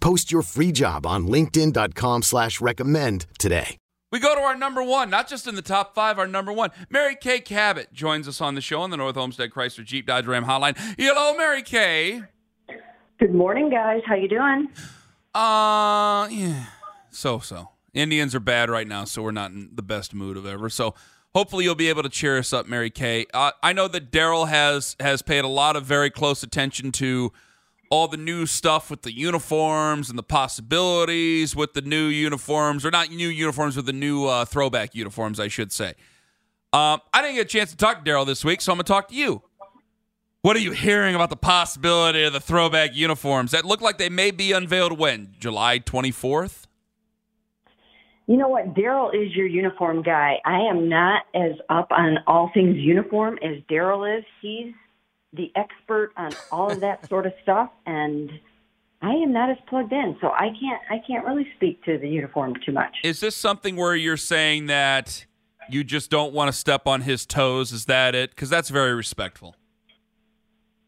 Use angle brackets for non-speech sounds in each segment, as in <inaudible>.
Post your free job on linkedin.com slash recommend today. We go to our number one, not just in the top five, our number one. Mary Kay Cabot joins us on the show on the North Olmsted Chrysler Jeep Dodge Ram hotline. Hello, Mary Kay. Good morning, guys. How you doing? Uh, yeah, so-so. Indians are bad right now, so we're not in the best mood of ever. So hopefully you'll be able to cheer us up, Mary Kay. Uh, I know that Daryl has has paid a lot of very close attention to all the new stuff with the uniforms and the possibilities with the new uniforms, or not new uniforms, with the new uh, throwback uniforms, I should say. Um, I didn't get a chance to talk to Daryl this week, so I'm going to talk to you. What are you hearing about the possibility of the throwback uniforms that look like they may be unveiled when? July 24th? You know what? Daryl is your uniform guy. I am not as up on all things uniform as Daryl is. He's the expert on all of that sort of stuff, and I am not as plugged in, so I can't I can't really speak to the uniform too much. Is this something where you're saying that you just don't want to step on his toes? Is that it? Because that's very respectful.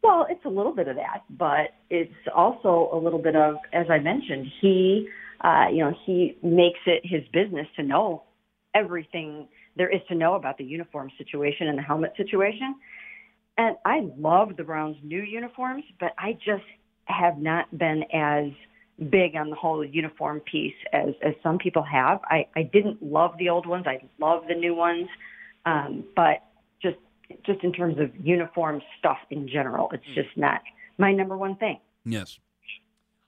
Well, it's a little bit of that, but it's also a little bit of, as I mentioned, he, uh, you know, he makes it his business to know everything there is to know about the uniform situation and the helmet situation. And I love the Browns' new uniforms, but I just have not been as big on the whole uniform piece as as some people have. I I didn't love the old ones. I love the new ones, um, but just just in terms of uniform stuff in general, it's just not my number one thing. Yes.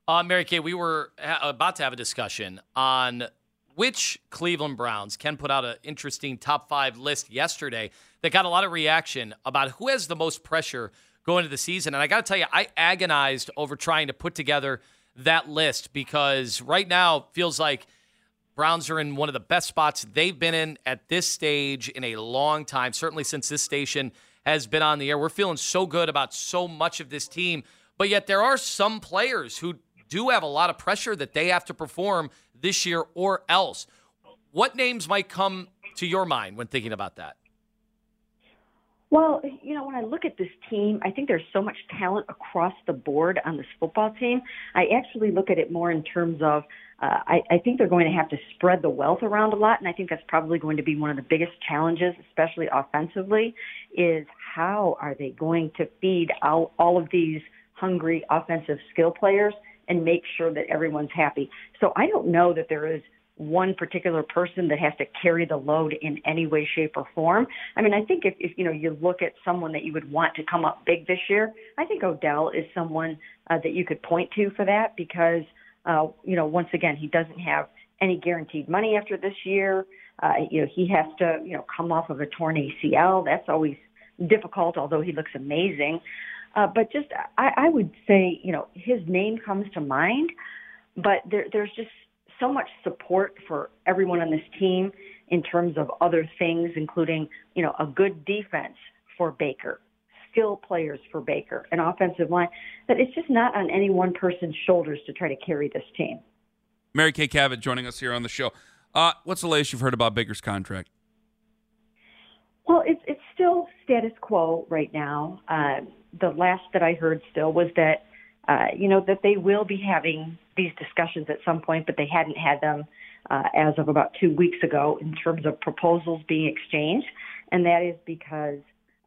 Uh, Mary Kay, we were ha- about to have a discussion on which Cleveland Browns. Ken put out an interesting top five list yesterday that got a lot of reaction about who has the most pressure going into the season. And I got to tell you, I agonized over trying to put together that list because right now feels like Browns are in one of the best spots they've been in at this stage in a long time, certainly since this station has been on the air. We're feeling so good about so much of this team, but yet there are some players who do have a lot of pressure that they have to perform this year or else. What names might come to your mind when thinking about that? Well, you know, when I look at this team, I think there's so much talent across the board on this football team. I actually look at it more in terms of uh, I, I think they're going to have to spread the wealth around a lot, and I think that's probably going to be one of the biggest challenges, especially offensively, is how are they going to feed all, all of these hungry offensive skill players and make sure that everyone's happy. So I don't know that there is one particular person that has to carry the load in any way, shape, or form. I mean, I think if, if you know you look at someone that you would want to come up big this year, I think Odell is someone uh, that you could point to for that because uh, you know once again he doesn't have any guaranteed money after this year. Uh, you know he has to you know come off of a torn ACL. That's always difficult, although he looks amazing. Uh, but just I, I would say you know his name comes to mind, but there, there's just so much support for everyone on this team in terms of other things, including, you know, a good defense for Baker, skill players for Baker, an offensive line, that it's just not on any one person's shoulders to try to carry this team. Mary Kay Cabot joining us here on the show. Uh, what's the latest you've heard about Baker's contract? Well, it's it's still status quo right now. Uh, the last that I heard still was that uh, you know, that they will be having these discussions at some point, but they hadn't had them uh, as of about two weeks ago in terms of proposals being exchanged. And that is because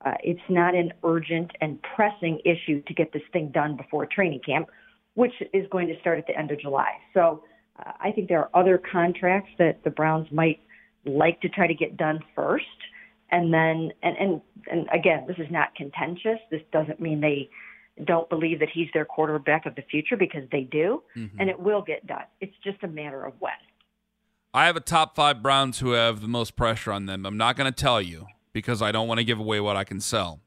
uh, it's not an urgent and pressing issue to get this thing done before training camp, which is going to start at the end of July. So uh, I think there are other contracts that the Browns might like to try to get done first. And then, and, and, and again, this is not contentious. This doesn't mean they don't believe that he's their quarterback of the future because they do, Mm-hmm. and it will get done. It's just a matter of when. I have a top five Browns who have the most pressure on them. I'm not going to tell you because I don't want to give away what I can sell.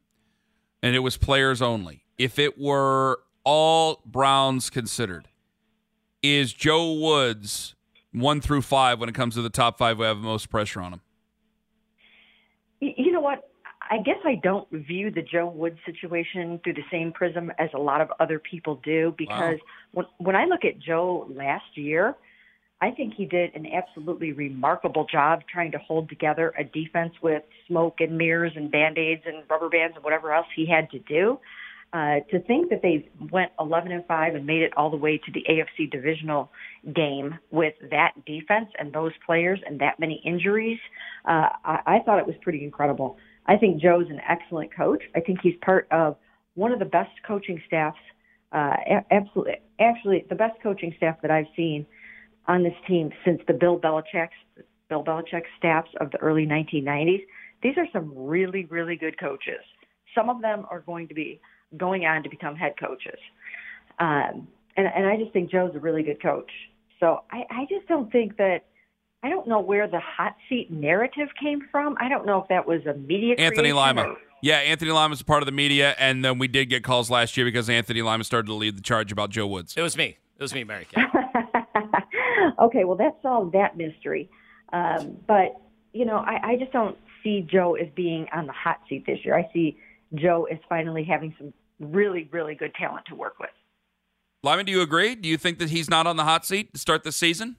And it was players only. If it were all Browns considered, is Joe Woods one through five when it comes to the top five who have the most pressure on him? I guess I don't view the Joe Wood situation through the same prism as a lot of other people do because when when I look at Joe last year, I think he did an absolutely remarkable job trying to hold together a defense with smoke and mirrors and band-aids and rubber bands and whatever else he had to do. Uh, to think that they went 11 and 5 and made it all the way to the AFC divisional game with that defense and those players and that many injuries, uh, I, I thought it was pretty incredible. I think Joe's an excellent coach. I think he's part of one of the best coaching staffs, uh, absolutely, actually the best coaching staff that I've seen on this team since the Bill Belichick Bill Belichick staffs of the early 1990s. These are some really, really good coaches. Some of them are going to be going on to become head coaches. Um, and, and I just think Joe's a really good coach. So I, I just don't think that, I don't know where the hot seat narrative came from. I don't know if that was a media Anthony creation Lima. or- Yeah, Anthony Lima is a part of the media, and then we did get calls last year because Anthony Lima started to lead the charge about Joe Woods. It was me. It was me, Mary Kay. <laughs> okay, well, that solved that mystery. Um, but, you know, I, I just don't see Joe as being on the hot seat this year. I see Joe as finally having some really, really good talent to work with. Lima, do you agree? Do you think that he's not on the hot seat to start the season?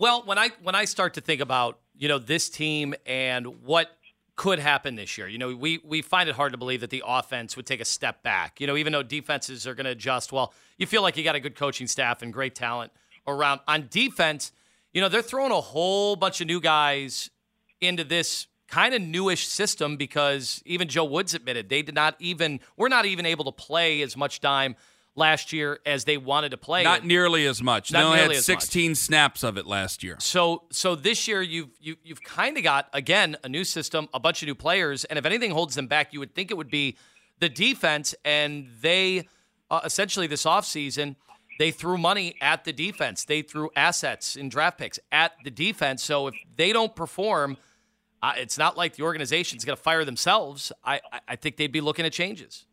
Well, when I when I start to think about you know this team and what could happen this year, you know we we find it hard to believe that the offense would take a step back. You know, even though defenses are going to adjust, well, you feel like you got a good coaching staff and great talent around on defense. You know, they're throwing a whole bunch of new guys into this kind of newish system because even Joe Woods admitted they did not even we're not even able to play as much time last year as they wanted to play. Not nearly as much. Not they only had as much. 16 snaps of it last year. So so this year you've you, you've kind of got again a new system, a bunch of new players, and if anything holds them back, you would think it would be the defense. And they uh, essentially this offseason, they threw money at the defense. They threw assets in draft picks at the defense. So if they don't perform, uh, it's not like the organization's going to fire themselves. I I think they'd be looking at changes.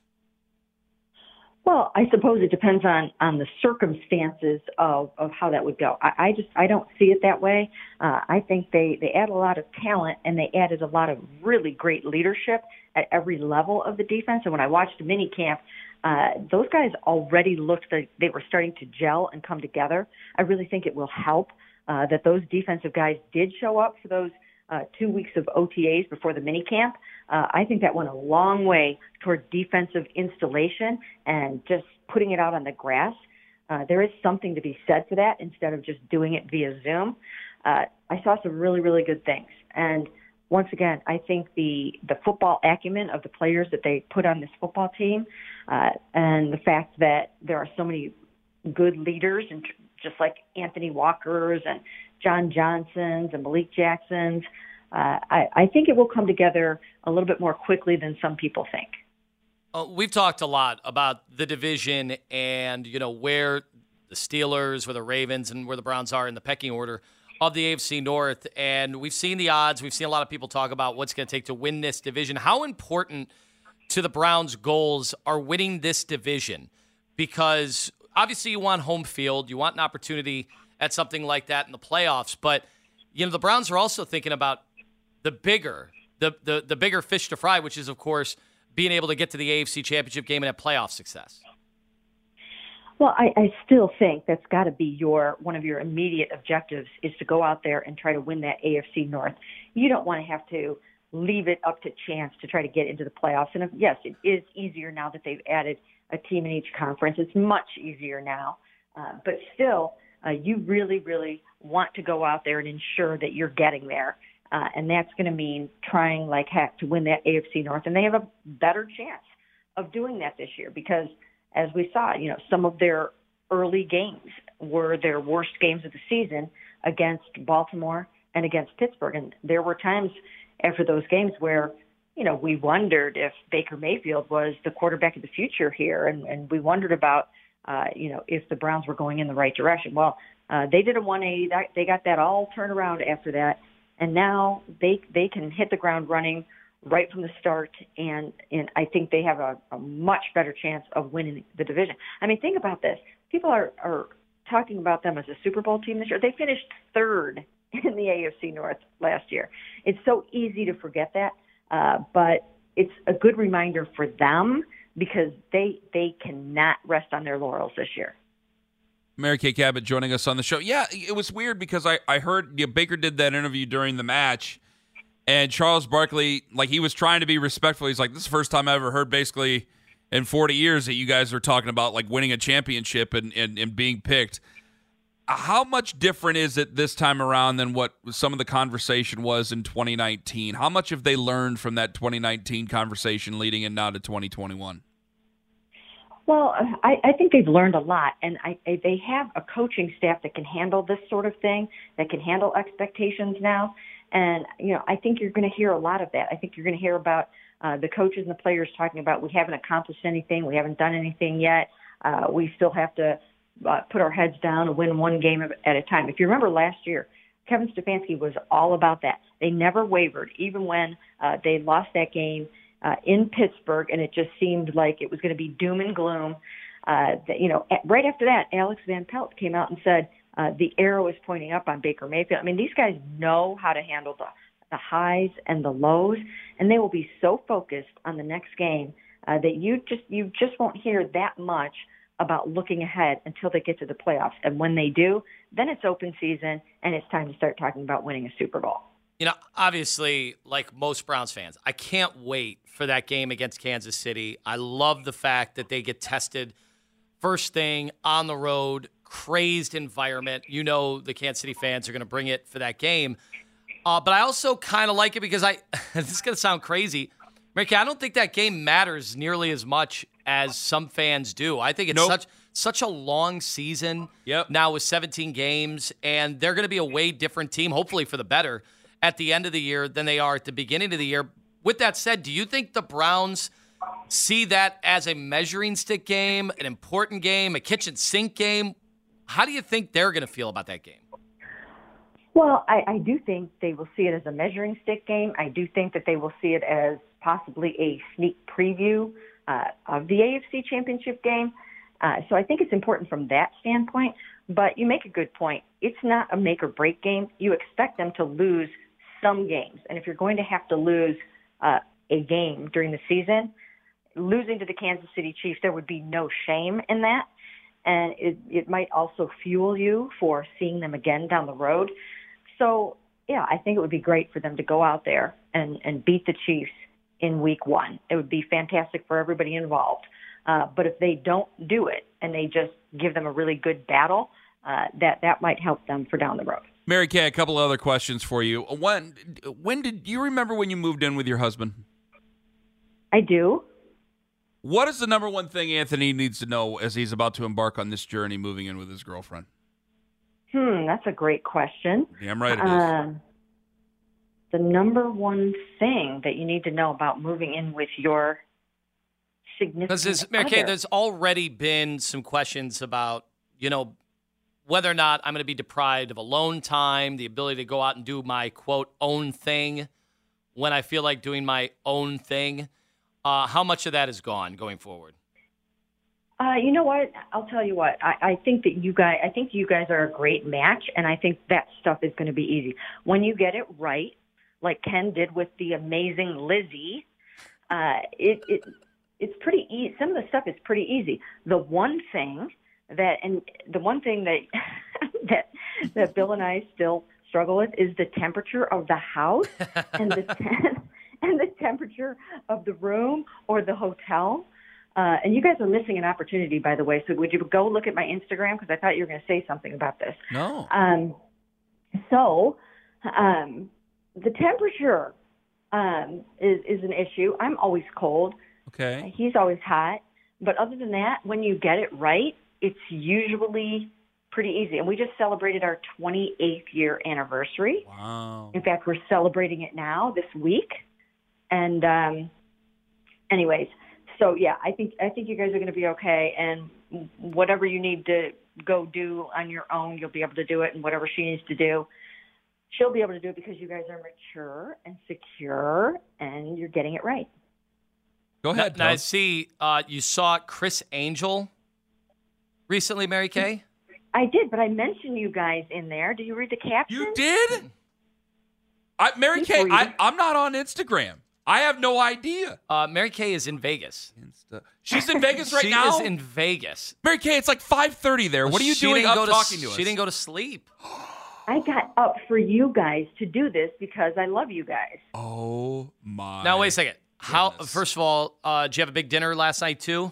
Well, I suppose it depends on on the circumstances of of how that would go. I, I just I don't see it that way. Uh, I think they they add a lot of talent and they added a lot of really great leadership at every level of the defense. And when I watched mini camp, uh, those guys already looked like they were starting to gel and come together. I really think it will help uh, that those defensive guys did show up for those uh, two weeks of OTAs before the mini camp. Uh, I think that went a long way toward defensive installation and just putting it out on the grass. Uh, there is something to be said for that instead of just doing it via Zoom. Uh, I saw some really, really good things. And once again, I think the the football acumen of the players that they put on this football team, uh, and the fact that there are so many good leaders, and just like Anthony Walker's and John Johnson's and Malik Jackson's, uh, I, I think it will come together a little bit more quickly than some people think. Uh, we've talked a lot about the division and you know where the Steelers, where the Ravens, and where the Browns are in the pecking order of the AFC North. And we've seen the odds. We've seen a lot of people talk about what's going to take to win this division. How important to the Browns' goals are winning this division? Because obviously you want home field, you want an opportunity at something like that in the playoffs. But you know the Browns are also thinking about the bigger, the the the bigger fish to fry, which is of course being able to get to the AFC Championship game and have playoff success. Well, I, I still think that's got to be your one of your immediate objectives is to go out there and try to win that AFC North. You don't want to have to leave it up to chance to try to get into the playoffs. And if, yes, it is easier now that they've added a team in each conference. It's much easier now, uh, but still, uh, you really, really want to go out there and ensure that you're getting there. Uh, and that's going to mean trying like heck to win that AFC North. And they have a better chance of doing that this year because, as we saw, you know, some of their early games were their worst games of the season against Baltimore and against Pittsburgh. And there were times after those games where, you know, we wondered if Baker Mayfield was the quarterback of the future here, and, and we wondered about, uh, you know, if the Browns were going in the right direction. Well, uh, they did a 180. That, they got that all turned around after that, and now they they can hit the ground running right from the start, and and I think they have a, a much better chance of winning the division. I mean, think about this: people are are talking about them as a Super Bowl team this year. They finished third <laughs> in the AFC North last year. It's so easy to forget that, uh, but it's a good reminder for them because they they cannot rest on their laurels this year. Mary Kay Cabot joining us on the show. Yeah, it was weird because I, I heard you know, Baker did that interview during the match, and Charles Barkley, like he was trying to be respectful. He's like, "This is the first time I ever heard basically in 40 years that you guys are talking about like winning a championship and, and, and being picked." How much different is it this time around than what some of the conversation was in 2019? How much have they learned from that 2019 conversation leading in now to 2021? Well, I, I think they've learned a lot, and I, I, they have a coaching staff that can handle this sort of thing, that can handle expectations now. And you know, I think you're going to hear a lot of that. I think you're going to hear about uh, the coaches and the players talking about we haven't accomplished anything, we haven't done anything yet. Uh, we still have to uh, put our heads down and win one game at a time. If you remember last year, Kevin Stefanski was all about that. They never wavered, even when uh, they lost that game uh, in Pittsburgh, and it just seemed like it was going to be doom and gloom. Uh, you know, right after that, Alex Van Pelt came out and said uh, the arrow is pointing up on Baker Mayfield. I mean, these guys know how to handle the the highs and the lows, and they will be so focused on the next game uh, that you just you just won't hear that much about looking ahead until they get to the playoffs. And when they do, then it's open season and it's time to start talking about winning a Super Bowl. You know, obviously, like most Browns fans, I can't wait for that game against Kansas City. I love the fact that they get tested first thing on the road, crazed environment. You know, the Kansas City fans are going to bring it for that game. Uh, but I also kind of like it because I, <laughs> this is going to sound crazy. Ricky, I don't think that game matters nearly as much as some fans do. I think it's nope. such such a long season yep. now with 17 games, and they're going to be a way different team, hopefully for the better, at the end of the year than they are at the beginning of the year. With that said, do you think the Browns see that as a measuring stick game, an important game, a kitchen sink game? How do you think they're going to feel about that game? Well, I, I do think they will see it as a measuring stick game. I do think that they will see it as possibly a sneak preview uh, of the AFC Championship game. Uh, so I think it's important from that standpoint. But you make a good point. It's not a make or break game. You expect them to lose some games. And if you're going to have to lose uh, a game during the season, losing to the Kansas City Chiefs, there would be no shame in that. And it, it might also fuel you for seeing them again down the road. So, yeah, I think it would be great for them to go out there and, and beat the Chiefs in week one. It would be fantastic for everybody involved. Uh, but if they don't do it and they just give them a really good battle, uh, that that might help them for down the road. Mary Kay, a couple of other questions for you. When when did you remember when you moved in with your husband? I do. What is the number one thing Anthony needs to know as he's about to embark on this journey moving in with his girlfriend? Hmm, that's a great question. Damn right it is. Uh, the number one thing that you need to know about moving in with your significant Kay, there's already been some questions about, you know, whether or not I'm going to be deprived of alone time, the ability to go out and do my quote own thing when I feel like doing my own thing. Uh, how much of that is gone going forward? Uh, you know what? I'll tell you what. I, I think that you guys, I think you guys are a great match, and I think that stuff is going to be easy when you get it right, like Ken did with the amazing Lizzie. Uh, it, it it's pretty easy. Some of the stuff is pretty easy. The one thing that, and the one thing that <laughs> that that Bill and I still struggle with is the temperature of the house <laughs> and the and the temperature of the room or the hotel. Uh, and you guys are missing an opportunity, by the way. So would you go look at my Instagram because I thought you were going to say something about this. No. Um, so um, the temperature um, is is an issue. I'm always cold. Okay. He's always hot. But other than that, when you get it right, it's usually pretty easy. And we just celebrated our 28th year anniversary. Wow. In fact, we're celebrating it now this week. And um, anyways, so yeah, I think I think you guys are going to be okay. And whatever you need to go do on your own, you'll be able to do it. And whatever she needs to do, she'll be able to do it because you guys are mature and secure, and you're getting it right. Go ahead. now I see uh, you saw Criss Angel recently, Mary Kay. I did, but I mentioned you guys in there. Did you read the caption? You did? I, Mary Kay, I, I'm not on Instagram. I have no idea. Uh, Mary Kay is in Vegas. Insta. She's in Vegas <laughs> right she now. is in Vegas. Mary Kay, it's like 5:30 there. what are you doing didn't up go to, talking to us? She didn't go to sleep. <gasps> <gasps> I got up for you guys to do this because I love you guys. Oh my. Now wait a second. How? goodness. First of all, uh, did you have a big dinner last night too?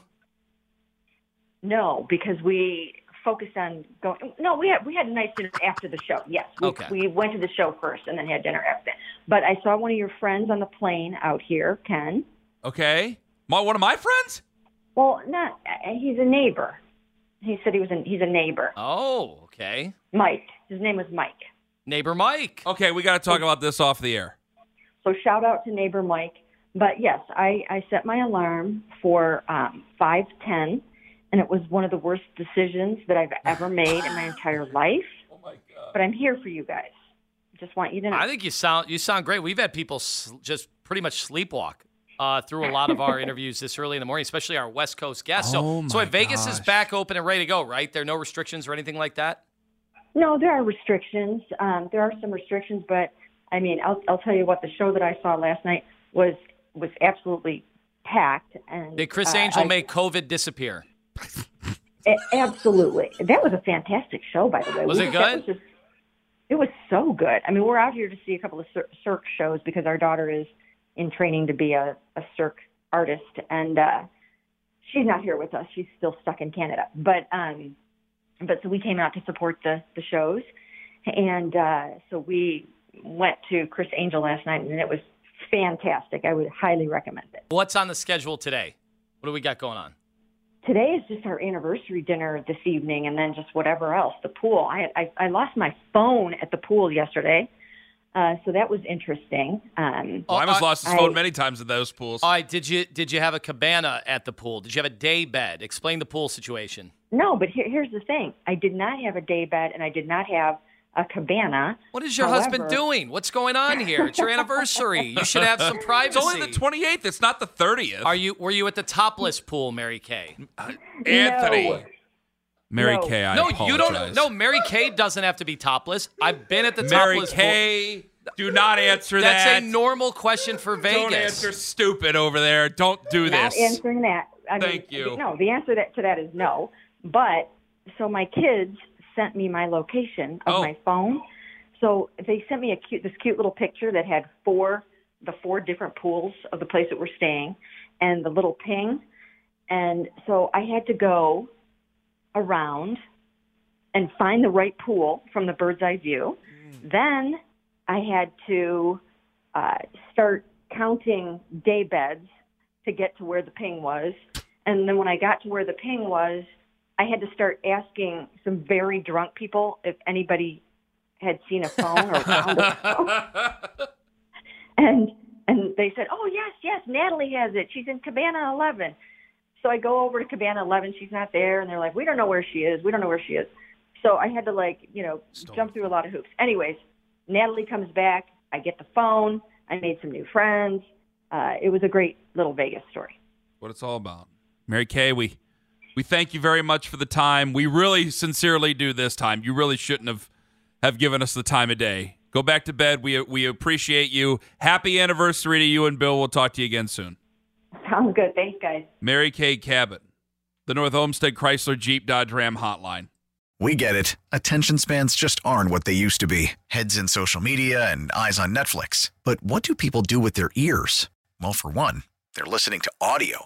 No, because we focused on going. No, we had we had a nice dinner after the show. Yes, we, Okay. we went to the show first and then had dinner after. that. But I saw one of your friends on the plane out here, Ken. Okay. My, one of my friends? Well, not uh, he's a neighbor. He said he was a, he's a neighbor. Oh, okay. Mike. His name was Mike. Neighbor Mike. Okay, we got to talk about this off the air. So shout out to neighbor Mike. But yes, I, I set my alarm for um, five ten, and it was one of the worst decisions that I've ever <laughs> made in my entire life. Oh my god. But I'm here for you guys. Just want you to know. I think you sound you sound great. We've had people s- just pretty much sleepwalk uh, through a lot of our <laughs> interviews this early in the morning, especially our West Coast guests. Oh, so, so my wait, Vegas is gosh. back open and ready to go, right? There are no restrictions or anything like that. No, there are restrictions. Um, there are some restrictions, but I mean, I'll, I'll tell you what. The show that I saw last night was was absolutely packed. And Did Criss uh, Angel I- make COVID disappear? absolutely. That was a fantastic show, by the way. Was We- it good? was just- it was so good. I mean, we're out here to see a couple of cir- Cirque shows because our daughter is in training to be a, a Cirque artist, and uh, she's not here with us. She's still stuck in Canada. But um, but so we came out to support the the shows, and uh, so we went to Criss Angel last night, and it was fantastic. I would highly recommend it. What's on the schedule today? What do we got going on? Today is just our anniversary dinner this evening, and then just whatever else. The pool. I I, I lost my phone at the pool yesterday, uh, so that was interesting. Um, Oh, Lima's I- lost his I- phone many times at those pools. All right, did you did you have a cabana at the pool? Did you have a day bed? Explain the pool situation. No, but here, here's the thing: I did not have a day bed, and I did not have a cabana. What is your husband doing? What's going on here? It's your anniversary. You should have some privacy. <laughs> it's only the 28th. It's not the 30th. Are you were you at the topless pool, Mary Kay? Uh, Anthony? No. Mary No. Kay, I no, you don't. No, Mary Kay doesn't have to be topless. I've been at the Mary topless pool. Kay, do not answer That's that. That's a normal question for Vegas. Don't answer stupid over there. Don't do Not this. answering that. I Thank mean, you. No, the answer that, to that is no. But so my kids sent me my location of Oh. my phone. So they sent me a cute, this cute little picture that had four, the four different pools of the place that we're staying, and the little ping. And so I had to go around and find the right pool from the bird's eye view. Then I had to uh, start counting day beds to get to where the ping was. And then when I got to where the ping was, I had to start asking some very drunk people if anybody had seen a phone or found a phone. <laughs> And and they said, "Oh yes, yes, Natalie has it. She's in Cabana 11." So I go over to Cabana 11. She's not there, and they're like, "We don't know where she is. We don't know where she is." So I had to like, you know, jump through a lot of hoops. Anyways, Natalie comes back. I get the phone. I made some new friends. Uh, it was a great little Vegas story. what it's all about. Mary Kay, we we thank you very much for the time. We really sincerely do this time. You really shouldn't have have given us the time of day. Go back to bed. We we appreciate you. Happy anniversary to you and Bill. We'll talk to you again soon. Sounds good. Thanks, guys. Mary Kay Cabot, the North Olmsted Chrysler Jeep Dodge Ram Hotline. We get it. Attention spans just aren't what they used to be heads in social media and eyes on Netflix. But what do people do with their ears? Well, for one, they're listening to audio.